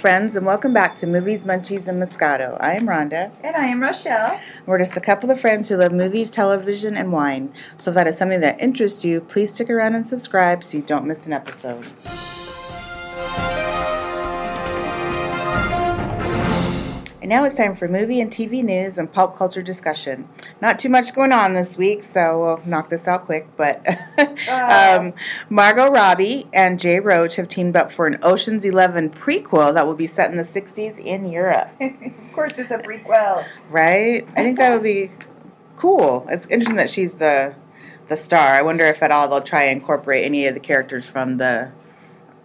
friends, and welcome back to Movies, Munchies, and Moscato. I am Rhonda. And I am Rochelle. We're just a couple of friends who love movies, television, and wine. So if that is something that interests you, please stick around and subscribe so you don't miss an episode. Now it's time for movie and TV news and pulp culture discussion. Not too much going on this week, so we'll knock this out quick. But um, Margot Robbie and Jay Roach have teamed up for an Ocean's Eleven prequel that will be set in the '60s in Europe. of course, it's a prequel, right? I think that would be cool. It's interesting that she's the the star. I wonder if at all they'll try and incorporate any of the characters from the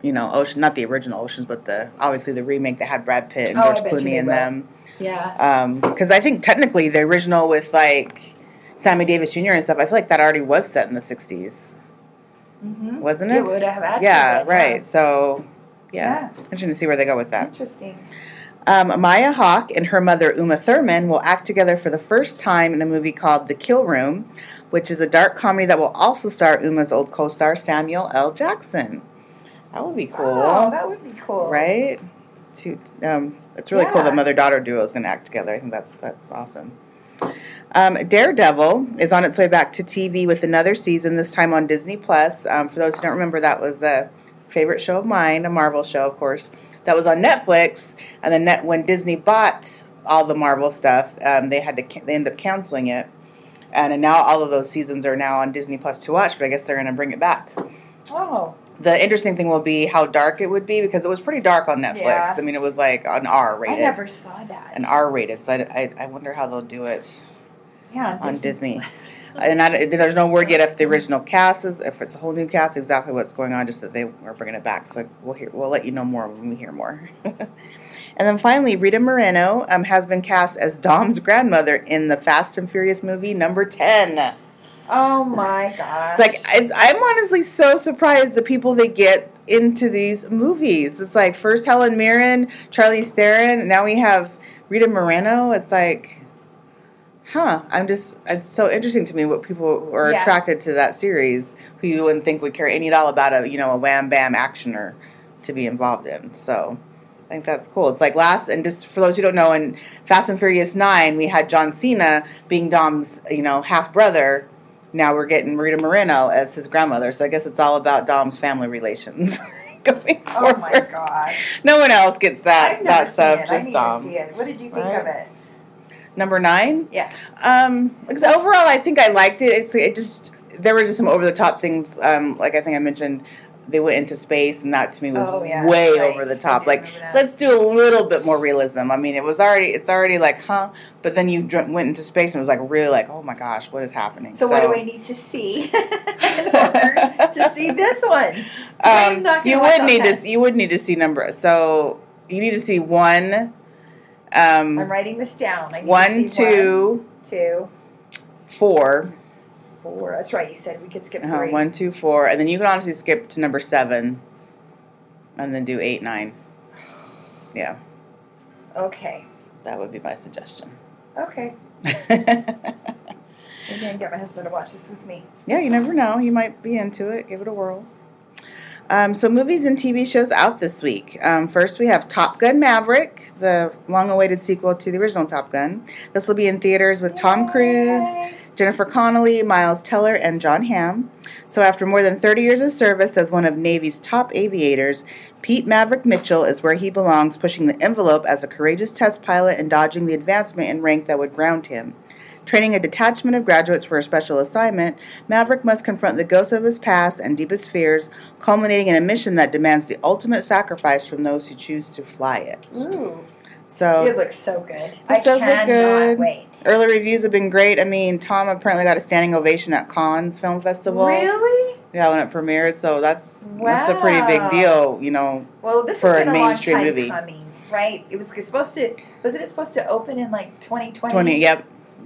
you know, Ocean, not the original Oceans, but the obviously the remake that had Brad Pitt and Oh, George Clooney in will. them. Yeah. Because I think technically the original with like Sammy Davis Jr. and stuff, I feel like that already was set in the '60s, mm-hmm. wasn't it? It would have to yeah, right. yeah. So, yeah. Yeah. interesting to see where they go with that. Interesting. Um, Maya Hawke and her mother Uma Thurman will act together for the first time in a movie called The Kill Room, which is a dark comedy that will also star Uma's old co-star Samuel L. Jackson. That would be cool. Oh, that would be cool. right? To, um, it's really cool Yeah. that mother daughter duo is going to act together. I think that's that's awesome. Um, Daredevil is on its way back to TV with another season. This time on Disney Plus. Um, for those who don't remember, that was a favorite show of mine, a Marvel show, of course. That was on Netflix, and then net, when Disney bought all the Marvel stuff, um, they had to ca- they end up canceling it, and, and now all of those seasons are now on Disney Plus to watch. But I guess they're going to bring it back Oh, the interesting thing will be how dark it would be because it was pretty dark on Netflix. Yeah. I mean, it was like an R rated. I never saw that. an R rated. So I, I, I wonder how they'll do it. Yeah, on Disney. Plus. And I, there's no word yet if the original cast is, if it's a whole new cast, exactly what's going on. Just that they are bringing it back. So we'll hear, we'll let you know more when we hear more. and then finally, Rita Moreno um, has been cast as Dom's grandmother in the Fast and Furious movie number ten. Oh my gosh. It's like it's, I'm honestly so surprised the people they get into these movies. It's like first Helen Mirren, Charlize Theron, now we have Rita Moreno. It's like, huh? I'm just it's so interesting to me what people are Yeah. attracted to that series who you wouldn't think would care any at all about a you know a wham bam actioner to be involved in. So. I think that's cool. It's like last, and just for those who don't know, in Fast and Furious Nine, we had John Cena being Dom's, you know, half brother, now we're getting Rita Moreno as his grandmother. So I guess it's all about Dom's family relations going Oh forward. my gosh. No one else gets that that stuff. it. I Just need Dom. to see it. What did you think Right. of it? Number nine. Yeah. Um, because overall, I think I liked it. It's it just there were just some over the top things. Um, like I think I mentioned, they went into space, and that to me was Oh, yeah. way Right. over the top. Like let's do a little bit more realism. I mean, it was already it's already like huh, but then you dr- went into space and it was like really like oh my gosh, what is happening? So, what do I need to see to see this one? Um, you would need to see you would need to see number. So you need to see one, Um, I'm writing this down. I need one, to see two, one, two, four. Four. That's right. You said we could skip Uh-huh, three. one, two, four, and then you can honestly skip to number seven, and then do eight, nine. Yeah, Okay. that would be my suggestion. Okay. Maybe I can get my husband to watch this with me. yeah, you never know. He might be into it. Give it a whirl. Um, so, movies and TV shows out this week. Um, first, we have Top Gun Maverick, the long awaited sequel to the original Top Gun. This will be in theaters with Tom Cruise, Yay. Jennifer Connelly, Miles Teller, and Jon Hamm. So, after more than 30 years of service as one of Navy's top aviators, Pete Maverick Mitchell is where he belongs, pushing the envelope as a courageous test pilot and dodging the advancement in rank that would ground him. Training a detachment of graduates for a special assignment, Maverick must confront the ghosts of his past and deepest fears, culminating in a mission that demands the ultimate sacrifice from those who choose to fly it. Ooh, So, it looks so good. I does look good. wait. early reviews have been great. I mean, Tom apparently got a standing ovation at Cannes Film Festival. Really? Yeah, when it premiered, so that's that's a pretty big deal, you know. Well, this For a a mainstream time movie. coming, right? It was supposed to. Wasn't it supposed to open in like 2020? Twenty, yep,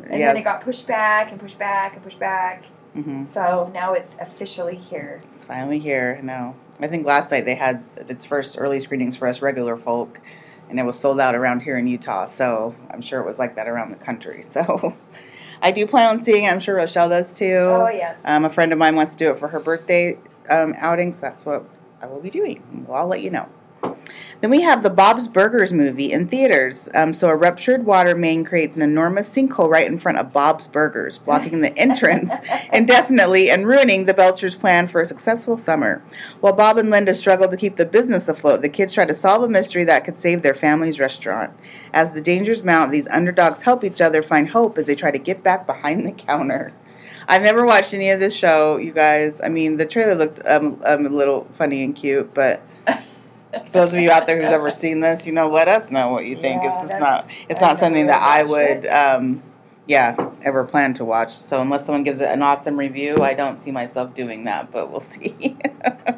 And yes. then it got pushed back and pushed back and pushed back. hmm So now it's officially here. It's finally here. No, I think last night they had its first early screenings for us regular folk, and it was sold out around here in Utah. So I'm sure it was like that around the country. So I do plan on seeing it. I'm sure Rochelle does too. Oh yes. Um, a friend of mine wants to do it for her birthday um, outing, so that's what I will be doing. Well, I'll let you know. Then we have the Bob's Burgers movie in theaters. Um, so a ruptured water main creates an enormous sinkhole right in front of Bob's Burgers, blocking the entrance indefinitely and ruining the Belchers' plan for a successful summer. While Bob and Linda struggle to keep the business afloat, the kids try to solve a mystery that could save their family's restaurant. As the dangers mount, these underdogs help each other find hope as they try to get back behind the counter. I've never watched any of this show, you guys. I mean, the trailer looked um, um, a little funny and cute, but those of you out there who's ever seen this, you know, let us know what you think. Yeah, it's, it's not it's not something that I would um yeah, ever plan to watch. So unless someone gives it an awesome review, I don't see myself doing that, but we'll see.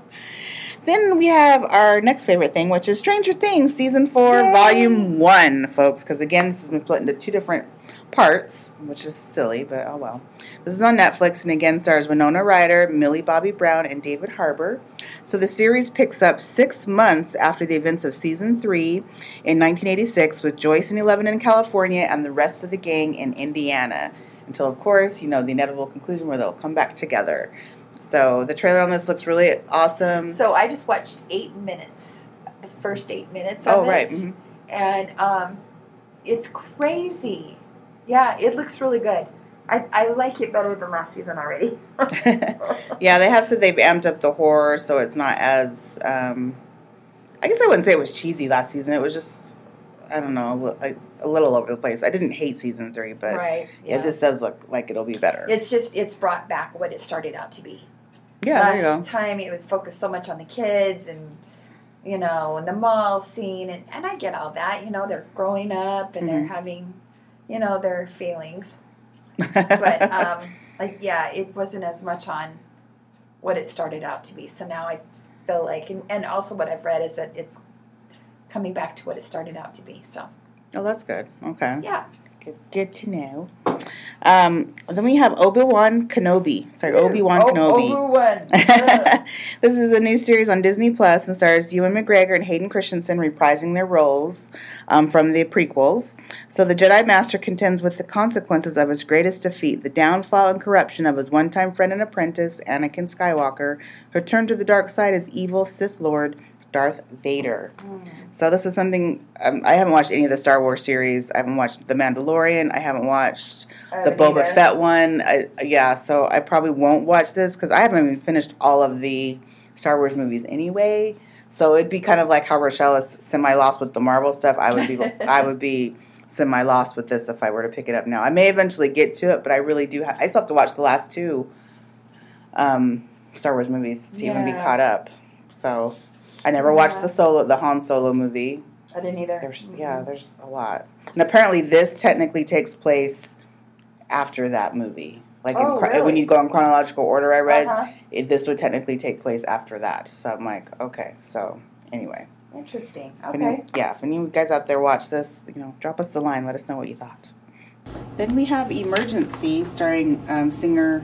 then we have our next favorite thing, which is Stranger Things season 4, Yay. volume 1, folks, because again, this has been split into two different parts, which is silly, but oh well. This is on Netflix and again stars Winona Ryder, Millie Bobby Brown, and David Harbour. So the series picks up six months after the events of season three in 1986 with Joyce and Eleven in California and the rest of the gang in Indiana. Until, of course, you know, the inevitable conclusion where they'll come back together. So the trailer on this looks really awesome. So I just watched eight minutes, the first eight minutes of oh, it. right. mhm. And um, it's crazy. Yeah, it looks really good. I, I like it better than last season already. yeah, they have said they've amped up the horror, so it's not as. Um, I guess I wouldn't say it was cheesy last season. It was just, I don't know, a, a, a little over the place. I didn't hate season three, but right. yeah. this does look like it'll be better. It's just it's brought back what it started out to be. yeah, there you Last time it was focused so much on the kids and you know, and the mall scene and, and I get all that. You know, they're growing up and they're Mhm. having, you know, their feelings. But um like yeah, it wasn't as much on what it started out to be. So now I feel like and, and also what I've read is that it's coming back to what it started out to be. So oh, that's good. Okay. yeah. Good, good to know. Um, then we have Obi Wan Kenobi. Sorry, Obi Wan Oh, Kenobi. Obi-Wan. this is a new series on Disney Plus and stars Ewan McGregor and Hayden Christensen reprising their roles um, from the prequels. So the Jedi Master contends with the consequences of his greatest defeat, the downfall and corruption of his one-time friend and apprentice, Anakin Skywalker, who turned to the dark side as evil Sith Lord Darth Vader. So this is something um, I haven't watched any of the Star Wars series. I haven't watched The Mandalorian. I haven't watched I the haven't Boba either. Fett one. I, yeah, so I probably won't watch this because I haven't even finished all of the Star Wars movies anyway. So it'd be kind of like how Rochelle is semi lost with the Marvel stuff. I would be I would be semi lost with this if I were to pick it up now. I may eventually get to it, but I really do. Ha- I still have to watch the last two um, Star Wars movies to even be caught up. So I never watched the solo the Han Solo movie. I didn't either. There's yeah, there's a lot, and apparently this technically takes place after that movie. Like Oh, chro- really? when you go in chronological order, I read Uh-huh. it, this would technically take place after that. So I'm like, okay. So anyway, Interesting. if any- Okay. yeah. If any of you guys out there watch this, you know, drop us the line. Let us know what you thought. Then we have Emergency, starring um, singer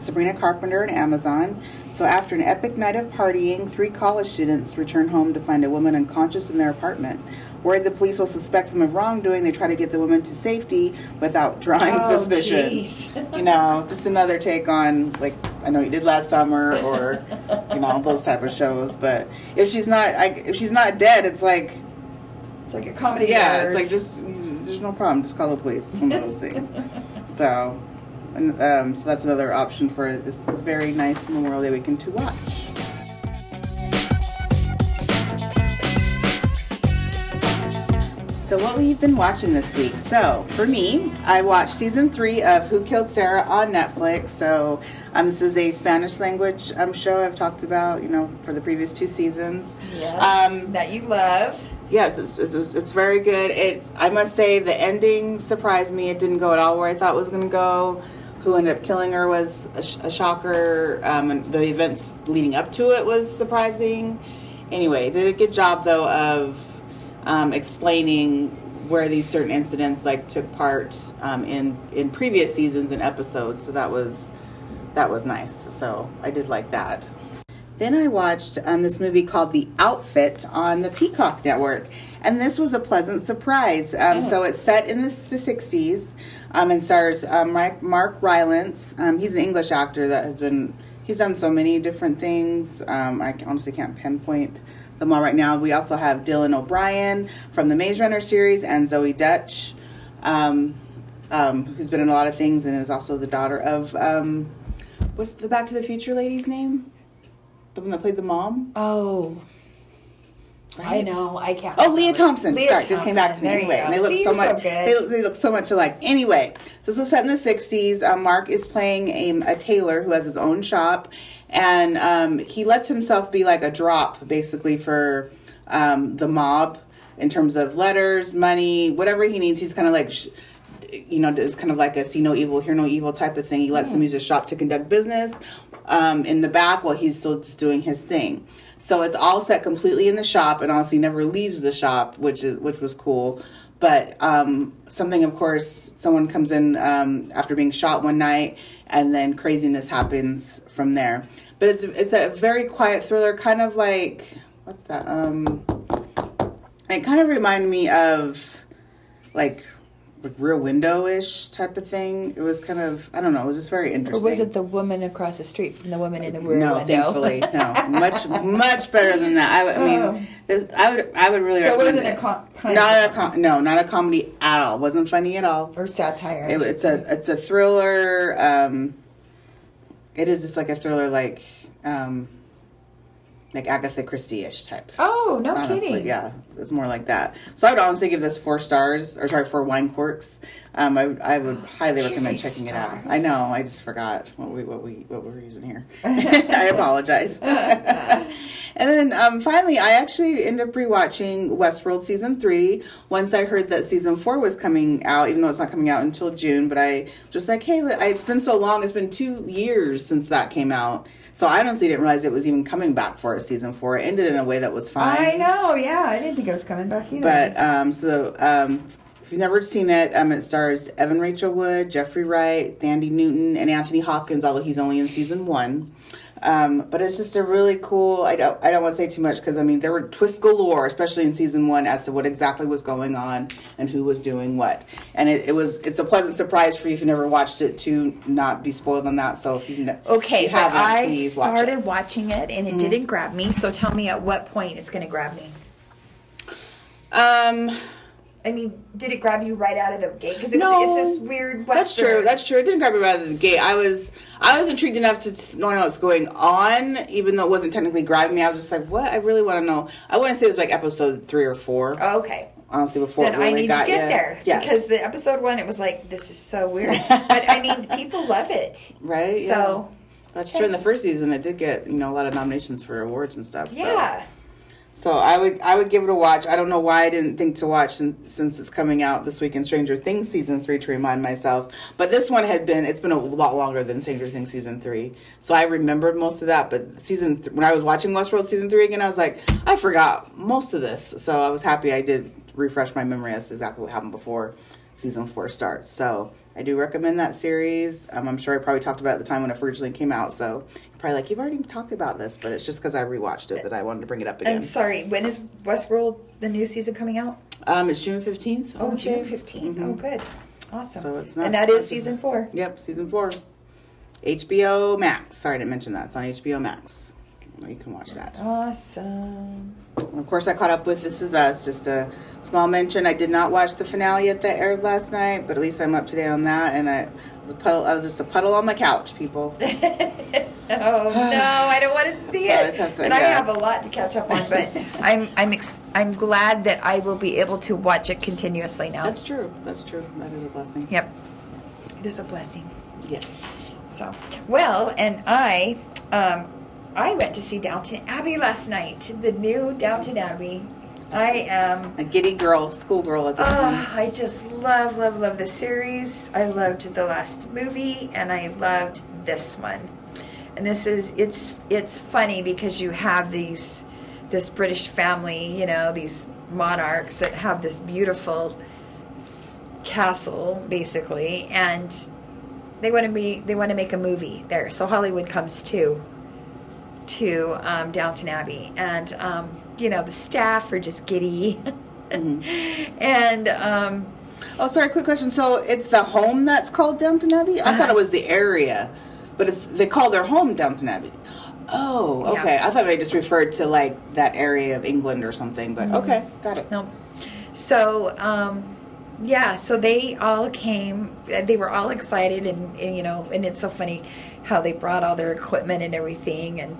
Sabrina Carpenter and Amazon. So after an epic night of partying, three college students return home to find a woman unconscious in their apartment. Worried the police will suspect them of wrongdoing, they try to get the woman to safety without drawing Oh, suspicion. You know, just another take on like I know you did last summer, or you know those type of shows. But if she's not, like, if she's not dead, it's like It's like a comedy. yeah, verse. it's like just there's no problem. Just call the police. It's one of those things. So, and, um, so that's another option for this very nice Memorial Day weekend to watch. So, what we've been watching this week. So, for me, I watched season three of Who Killed Sarah on Netflix. So, um, this is a Spanish language um, show I've talked about, you know, for the previous two seasons. yes, Um, that you love. Yes, it's, it's, it's very good. It I must say the ending surprised me. It didn't go at all where I thought it was going to go. Who ended up killing her was a, sh- a shocker. Um, and the events leading up to it was surprising. Anyway, did a good job though of um, explaining where these certain incidents like took part um, in in previous seasons and episodes. So that was that was nice. So I did like that. Then I watched um, this movie called The Outfit on the Peacock Network, and this was a pleasant surprise. Um, So it's set in the, the 60s um, and stars um, Mark, Mark Rylance. Um, he's an English actor that has been, he's done so many different things. Um, I honestly can't pinpoint them all right now. We also have Dylan O'Brien from the Maze Runner series and Zoe Dutch, um, who's been in a lot of things and is also the daughter of what's the Back to the Future lady's name? The one that played the mom. Oh. I know. I can't. Oh, Lea. Thompson. Lea Sorry, just came back to me. There Anyway, and they look See, so much. good. they, they look so much alike. Anyway, so this was set in the '60s. Um, Mark is playing a, a tailor who has his own shop, and um, he lets himself be like a drop, basically for um, the mob in terms of letters, money, whatever he needs. He's kind of like. Sh- you know, it's kind of like a see no evil, hear no evil type of thing. He lets them use his shop to conduct business um, in the back while he's still just doing his thing. So it's all set completely in the shop, and honestly, never leaves the shop, which is which was cool. But um, something, of course, someone comes in um, after being shot one night, and then craziness happens from there. But it's it's a very quiet thriller, kind of like what's that? Um, it kind of reminded me of like like rear window ish type of thing. It was kind of I don't know. It was just very Or interesting. was it the woman across the street from the woman in the rear no, window? thankfully, no. Much, much better than that. I, I mean, Oh. this, I would, I would really. So it wasn't a com- not a com- no, not a comedy at all. wasn't funny at all. or satire. It, it's say. a, it's a thriller. Um, it is just like a thriller, like, um, like Agatha Christie-ish type. Oh no honestly, kidding! yeah, it's more like that. So I would honestly give this four stars, or sorry, four wine corks. Um, I, would- I would highly Did recommend checking it out. I know, I just forgot what we what we what we were using here. I apologize. and then um, finally, I actually ended up rewatching Westworld season three once I heard that season four was coming out, even though it's not coming out until June. But I just like, hey, it's been so long; it's been two years since that came out. So I honestly didn't realize it was even coming back for a season four. It ended in a way that was fine. I know. Yeah, I didn't think it was coming back either. But um, so um, if you've never seen it, um, it stars Evan Rachel Wood, Jeffrey Wright, Thandie Newton, and Anthony Hopkins. Although he's only in season one. Um, but it's just a really cool. I don't. I don't want to say too much because I mean there were twists galore, especially in season one, as to what exactly was going on and who was doing what. And it, it was. It's a pleasant surprise for you if you never watched it to not be spoiled on that. So if you ne- okay, if you haven't, I watch started it. Mm-hmm. watching it and it didn't grab me. So tell me at what point it's going to grab me. Um. I mean, did it grab you right out of the gate? Because it No. was it's this weird Western. That's true. That's true. It didn't grab me right out of the gate. I was I was intrigued enough to know what's going on, even though it wasn't technically grabbing me. I was just like, what? I really want to know. I wouldn't say it was like episode three or four. Oh, okay. Honestly, before Then it really I need got to get there Yes. because the episode one, it was like this is so weird. but I mean, people love it. right. So yeah. that's true. In the first season, it did get you know a lot of nominations for awards and stuff. yeah, So I would I would give it a watch. I don't know why I didn't think to watch since, it's coming out this week in Stranger Things season three to remind myself. But this one had been it's been a lot longer than Stranger Things season three, so I remembered most of that. But season th- when I was watching Westworld season three again, I was like I forgot most of this. So I was happy I did refresh my memory as to exactly what happened before season four starts. So I do recommend that series. Um, I'm sure I probably talked about it at the time when it originally came out. So probably like you've already talked about this, but it's just because I rewatched it that I wanted to bring it up again. and sorry, when is Westworld the new season coming out? Um, it's June fifteenth. Oh, June 15th. Oh, good. Awesome. So it's not- and that is season four. Yep, season four. HBO Max. Sorry, I didn't mention that. It's on HBO Max. You can watch that. Awesome. And of course, I caught up with This Is Us. Just a small mention. I did not watch the finale that aired last night, but at least I'm up to date on that. And I was a puddle. I was just a puddle on my couch, people. oh no, I don't want to see So I it. just to- and I have a lot to catch up on, but I'm I'm ex- I'm glad that I will be able to watch it continuously now. That's true. That's true. That is a blessing. Yep, it is a blessing. Yes. So well, and I um I went to see Downton Abbey last night. The new Downton Abbey. I am. A giddy girl, schoolgirl at this point. Oh, I just love, love, love the series. I loved the last movie, and I loved this one. And this is it's it's funny because you have these this British family, you know, these monarchs that have this beautiful castle, basically, and they want to be they want to make a movie there. So Hollywood comes too to um, Downton Abbey, and um, you know the staff are just giddy, and um, Oh, sorry. Quick question. So it's the home that's called Downton Abbey. I thought Uh-huh. it was the area, but it's they call their home Downton Abbey. Oh, Yeah. okay. I thought they just referred to like that area of England or something, but okay, got it. No. So, um, yeah, so they all came. They were all excited, and, and you know, and it's so funny how they brought all their equipment and everything, and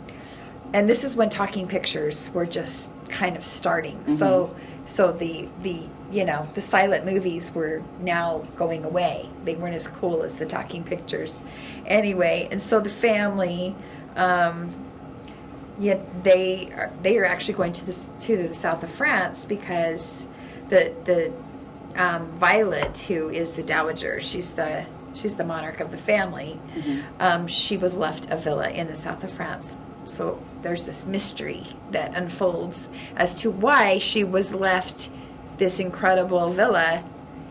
and this is when talking pictures were just kind of starting. So, so the the you know the silent movies were now going away. They weren't as cool as the talking pictures, anyway. And so the family. Um, yeah, they are they are actually going to this to the south of France because the the um, Violet, who is the dowager, she's the she's the monarch of the family. Um, she was left a villa in the south of France. So there's this mystery that unfolds as to why she was left this incredible villa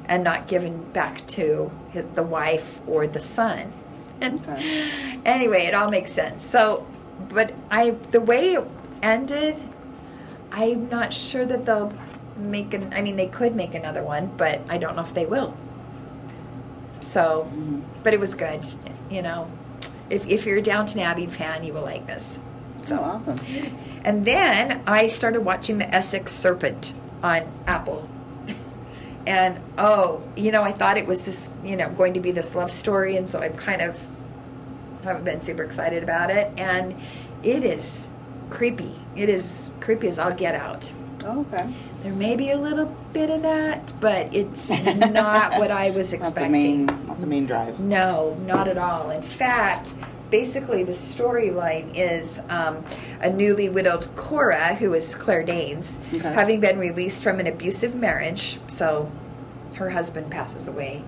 and not given back to the wife or the son. And Okay. anyway, it all makes sense. So, but I the way it ended, I'm not sure that they'll make an. I mean, they could make another one, but I don't know if they will. So, mm-hmm. but it was good. You know, if if you're a Downton Abbey fan, you will like this. So oh, awesome. And then I started watching the Essex Serpent on Apple. And oh, you know, I thought it was this, you know, going to be this love story, and so I've kind of haven't been super excited about it. And it is creepy. It is creepy as I'll get out. Oh, okay. There may be a little bit of that, but it's not what I was Not the expecting. main, not the main drive. No, not at all. In fact, basically the storyline is um, a newly widowed Cora, who is Claire Danes, Okay. having been released from an abusive marriage, so her husband passes away.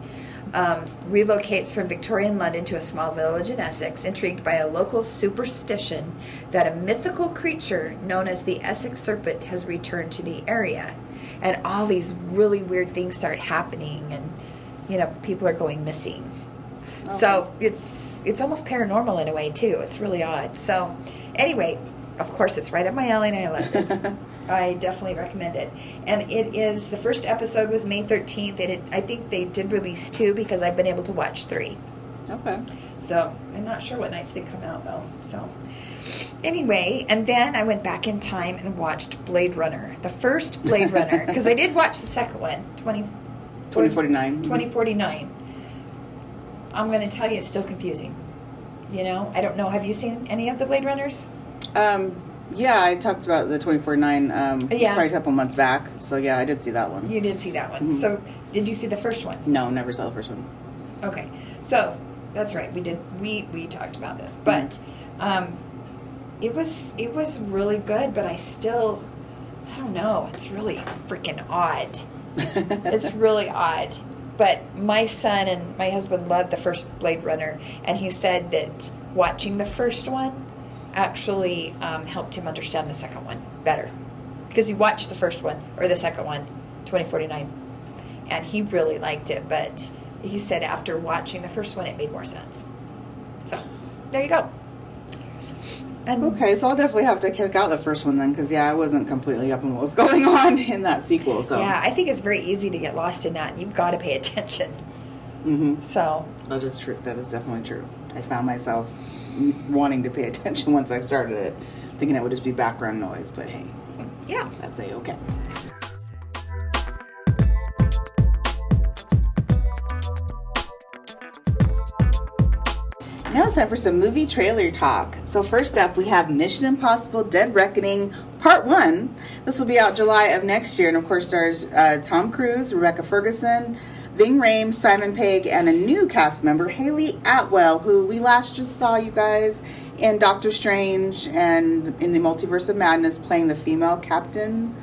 Um, relocates from Victorian London to a small village in Essex, intrigued by a local superstition that a mythical creature known as the Essex Serpent has returned to the area. And all these really weird things start happening, and you know, people are going missing. So it's it's almost paranormal in a way too. It's really odd. So anyway, of course, it's right up my alley, and I love it. I definitely recommend it. And it is the first episode was May thirteenth. It I think they did release two because I've been able to watch three. Okay. So I'm not sure what nights they come out though. So anyway, and then I went back in time and watched Blade Runner, the first Blade Runner, because I did watch the second one, 20, 2049. 2049. I'm going to tell you, it's still confusing. You know, I don't know. Have you seen any of the Blade Runners? Um, yeah, I talked about the 2049 um, Yeah. probably a couple months back. So yeah, I did see that one. You did see that one. So, did you see the first one? No, never saw the first one. Okay, so that's right. We did. We we talked about this, but um, it was it was really good. But I still, I don't know. It's really freaking odd. it's really odd. But my son and my husband loved the first Blade Runner, and he said that watching the first one actually um, helped him understand the second one better because he watched the first one or the second one, 2049, and he really liked it. But he said after watching the first one, it made more sense. So there you go. And Okay, so I'll definitely have to check out the first one then, because yeah, I wasn't completely up on what was going on in that sequel. So yeah, I think it's very easy to get lost in that, and you've got to pay attention. hmm So that is true. That is definitely true. I found myself wanting to pay attention once I started it, thinking it would just be background noise. But hey, yeah. that's a okay. Now it's time for some movie trailer talk. So first up, we have Mission Impossible: Dead Reckoning Part One. This will be out July of next year, and of course stars uh, Tom Cruise, Rebecca Ferguson, Ving Rhames, Simon Pegg, and a new cast member, Hayley Atwell, who we last just saw you guys in Doctor Strange and in the Multiverse of Madness, playing the female Captain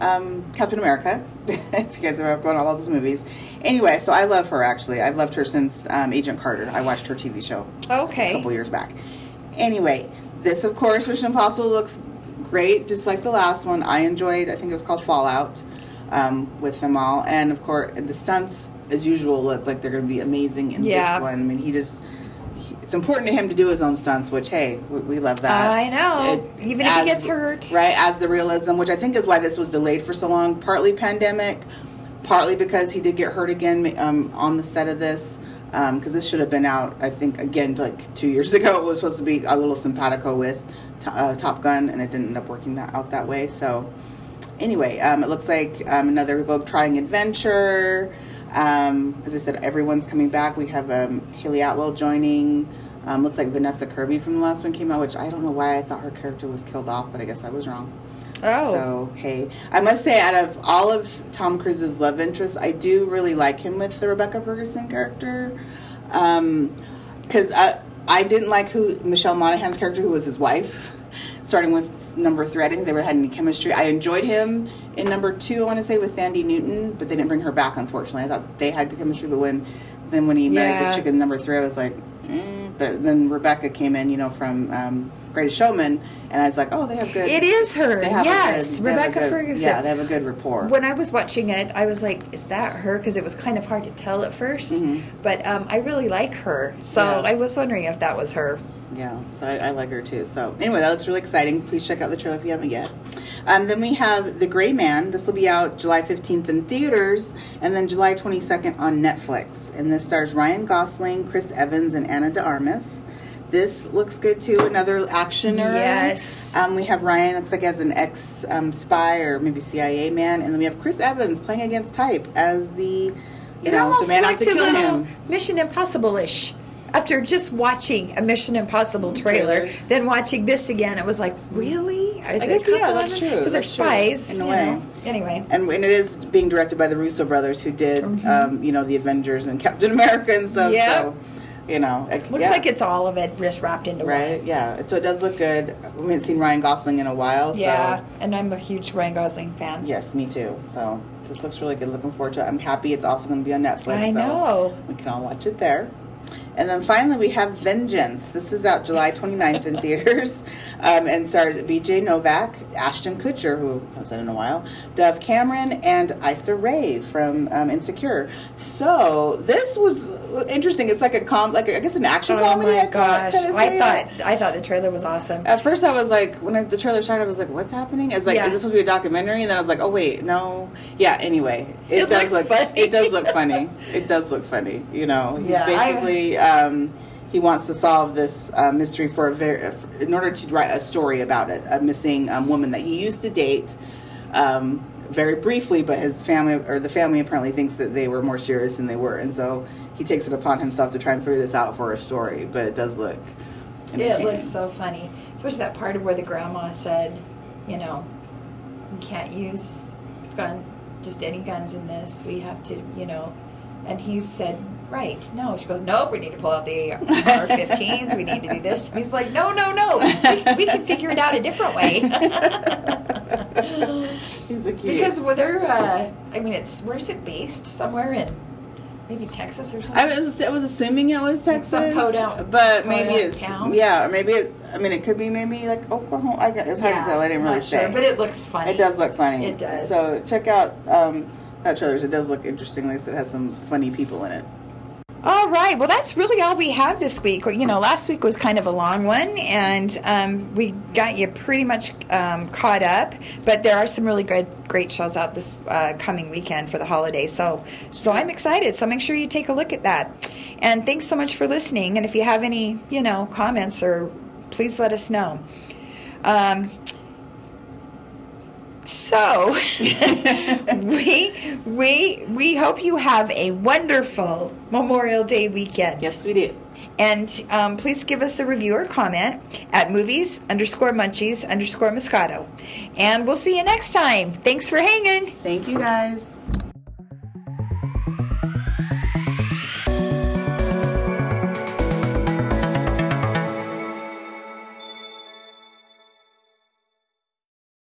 um, Captain America. if you guys have ever watched all those movies. Anyway, so I love her actually. I've loved her since um, Agent Carter. I watched her TV show a couple years back. Anyway, this of course Mission Impossible looks great, just like the last one. I enjoyed. I think it was called Fallout um, with them all, and of course the stunts as usual look like they're going to be amazing in Yeah. this one. I mean, he just. he- It's important to him to do his own stunts, which hey, we, we love that. I know. Even if he gets hurt. right? As the realism, which I think is why this was delayed for so long. Partly pandemic, partly because he did get hurt again um, on the set of this. because this should have been out. I think again like two years ago. It was supposed to be a little simpatico with to- uh, Top Gun, and it didn't end up working that out that way. So anyway, um, it looks like um, another globe-trotting adventure. Um, as I said, everyone's coming back. We have um, Hayley Atwell joining. Um, looks like Vanessa Kirby from the last one came out, which I don't know why I thought her character was killed off, but I guess I was wrong. Oh. So hey, I must say, out of all of Tom Cruise's love interests, I do really like him with the Rebecca Ferguson character, because I I didn't like who Michelle Monaghan's character, who was his wife. Starting with number three, I didn't think they were had any chemistry. I enjoyed him in number two. I want to say with Thandie Newton, but they didn't bring her back. Unfortunately, I thought they had good chemistry, but when then when he married Yeah. this chick in number three, I was like, mm. but then Rebecca came in, you know, from um, Greatest Showman, and I was like, oh, they have good. It is her. Yes, good- Rebecca good- Ferguson. Yeah, they have a good rapport. when I was watching it, I was like, "Is that her?" Because it was kind of hard to tell at 1st But um, I really like her, so Mm-hmm. Yeah. I was wondering if that was her. Yeah, so I, I like her too. So anyway, that looks really exciting. Please check out the trailer if you haven't yet. Um, then we have The Gray Man. This will be out July 15th in theaters and then July 22nd on Netflix. And this stars Ryan Gosling, Chris Evans, and Ana de Armas. This looks good too. Another actioner. Yes. Um, we have Ryan looks like as an ex um, spy or maybe CIA man, and then we have Chris Evans playing against type as the you It know the man out to kill him. Mission Impossible-ish. After just watching a Mission Impossible trailer, then watching this again, it was like, really? Is I guess, yeah, that's true. Because they're That's true, spies, in a way. know. Anyway, and, and it is being directed by the Russo brothers, who did, Mm-hmm. um, you know, the Avengers and Captain America and stuff. Yeah. So, you know, it, looks yeah, like it's all of it just wrapped into right. one. Yeah, so it does look good. We haven't seen Ryan Gosling in a while. Yeah, So, and I'm a huge Ryan Gosling fan. yes, me too. So this looks really good. Looking forward to it. I'm happy it's also going to be on Netflix. I so know. we can all watch it there. And then finally, we have Vengeance. This is out July 29th in theaters um, and stars BJ Novak, Ashton Kutcher, who I haven't seen in a while, Dove Cameron, and Issa Rae from um, Insecure. So this was interesting. It's like a com, like a, I guess an action Oh comedy. my I gosh! kinda I say. thought I thought the trailer was awesome. At first, I was like, when I, the trailer started, I was like, "What's happening?" It's like, Yeah. "Is this supposed to be a documentary?" And then I was like, "Oh wait, no." Yeah. Anyway, It does looks look. funny. It does look funny. It does look funny. You know, he's Yeah, I- basically um, he wants to solve this uh, mystery for a very in order to write a story about it, a missing um, woman that he used to date. Um, very briefly, but his family or the family apparently thinks that they were more serious than they were, and so he takes it upon himself to try and figure this out for a story. But it does look. It looks so funny, especially that part of where the grandma said, you know, we can't use gun, just any guns in this. We have to, you know, and he said, right, no. She goes, nope. We need to pull out the AR-15s. we need to do this. He's like, no, no, no. We, we can figure it out a different way. He's a cute. because well, they're, uh, I mean, it's where's it based? Somewhere in maybe Texas or something. I was, I was assuming it was Like Texas, some podunk- but maybe it's town? yeah, or maybe it. I mean, it could be maybe like Oklahoma. I got, it's hard to tell. I didn't really not say, sure, but it looks funny. It does look funny. It does. So check out um, that trailer. It does look interesting. Like it has some funny people in it. All right. Well, that's really all we have this week. You know, last week was kind of a long one, and um, we got you pretty much um, caught up. But there are some really good, great shows out this uh, coming weekend for the holiday. So, so I'm excited. So make sure you take a look at that. And thanks so much for listening. And if you have any, you know, comments or please let us know. Um, so we we we hope you have a wonderful Memorial Day weekend. Yes, we did. And um, please give us a review or comment at movies underscore munchies underscore moscato. And we'll see you next time. Thanks for hanging. Thank you guys.